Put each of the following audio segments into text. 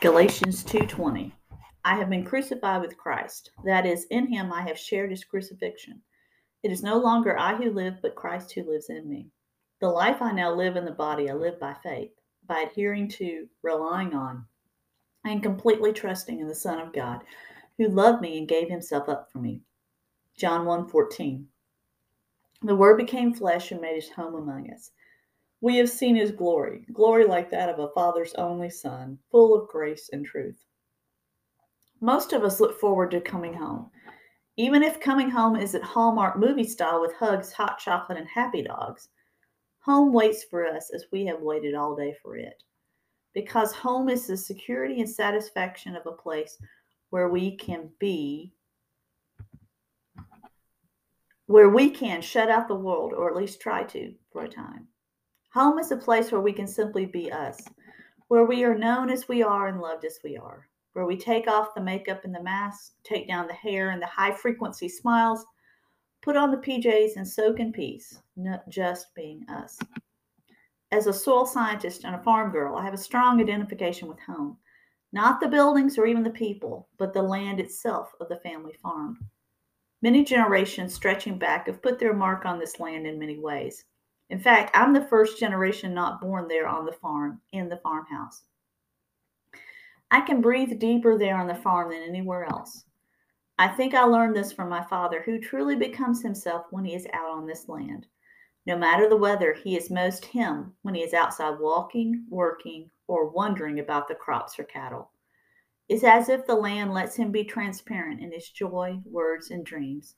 Galatians 2:20 I have been crucified with Christ. That is in him I have shared his crucifixion. It is no longer I who live but Christ who lives in me. The life I now live in the body I live by faith by adhering to relying on and completely trusting in the son of God who loved me and gave himself up for me. John 1:14 The word became flesh and made his home among us we have seen his glory, glory like that of a father's only son, full of grace and truth. Most of us look forward to coming home. Even if coming home is at Hallmark movie style with hugs, hot chocolate, and happy dogs, home waits for us as we have waited all day for it. Because home is the security and satisfaction of a place where we can be, where we can shut out the world, or at least try to for a time. Home is a place where we can simply be us, where we are known as we are and loved as we are, where we take off the makeup and the mask, take down the hair and the high frequency smiles, put on the PJs and soak in peace, not just being us. As a soil scientist and a farm girl, I have a strong identification with home. Not the buildings or even the people, but the land itself of the family farm. Many generations stretching back have put their mark on this land in many ways. In fact, I'm the first generation not born there on the farm, in the farmhouse. I can breathe deeper there on the farm than anywhere else. I think I learned this from my father, who truly becomes himself when he is out on this land. No matter the weather, he is most him when he is outside walking, working, or wondering about the crops or cattle. It's as if the land lets him be transparent in his joy, words, and dreams.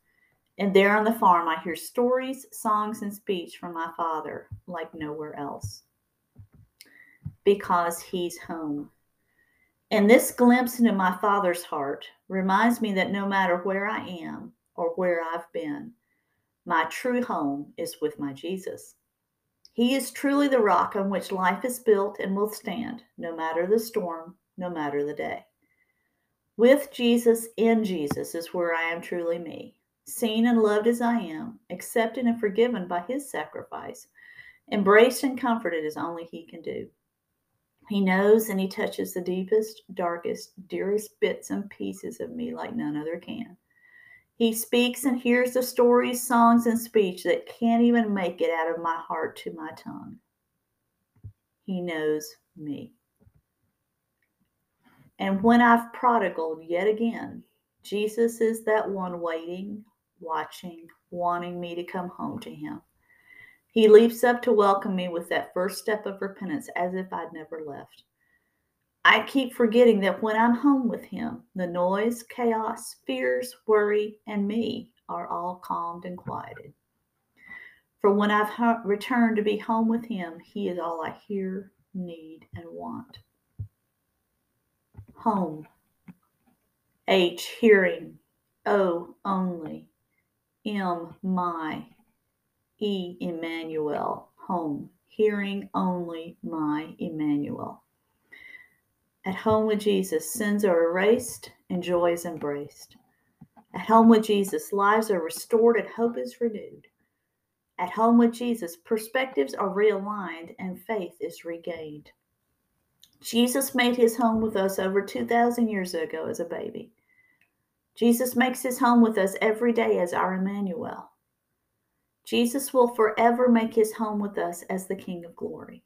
And there on the farm, I hear stories, songs, and speech from my father like nowhere else because he's home. And this glimpse into my father's heart reminds me that no matter where I am or where I've been, my true home is with my Jesus. He is truly the rock on which life is built and will stand, no matter the storm, no matter the day. With Jesus, in Jesus, is where I am truly me seen and loved as I am, accepted and forgiven by his sacrifice, embraced and comforted as only he can do. He knows and he touches the deepest, darkest, dearest bits and pieces of me like none other can. He speaks and hears the stories, songs, and speech that can't even make it out of my heart to my tongue. He knows me. And when I've prodigaled yet again, Jesus is that one waiting, watching, wanting me to come home to him. He leaps up to welcome me with that first step of repentance as if I'd never left. I keep forgetting that when I'm home with him, the noise, chaos, fears, worry, and me are all calmed and quieted. For when I've returned to be home with him, he is all I hear, need, and want. Home. H, hearing. O, only. M, my, E, Emmanuel, home, hearing only my Emmanuel. At home with Jesus, sins are erased and joy is embraced. At home with Jesus, lives are restored and hope is renewed. At home with Jesus, perspectives are realigned and faith is regained. Jesus made his home with us over 2,000 years ago as a baby. Jesus makes his home with us every day as our Emmanuel. Jesus will forever make his home with us as the King of glory.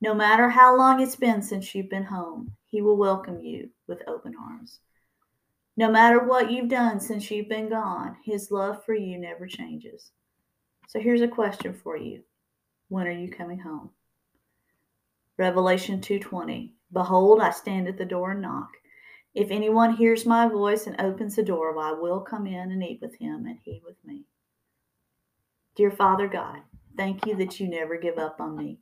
No matter how long it's been since you've been home, he will welcome you with open arms. No matter what you've done since you've been gone, his love for you never changes. So here's a question for you. When are you coming home? Revelation 2:20 Behold, I stand at the door and knock. If anyone hears my voice and opens the door, I will come in and eat with him and he with me. Dear Father God, thank you that you never give up on me.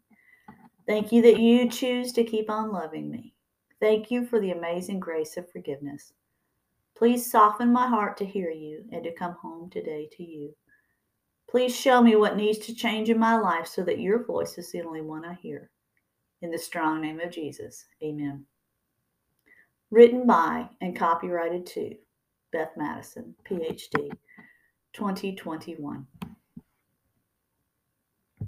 Thank you that you choose to keep on loving me. Thank you for the amazing grace of forgiveness. Please soften my heart to hear you and to come home today to you. Please show me what needs to change in my life so that your voice is the only one I hear. In the strong name of Jesus, amen. Written by and copyrighted to Beth Madison, PhD, 2021.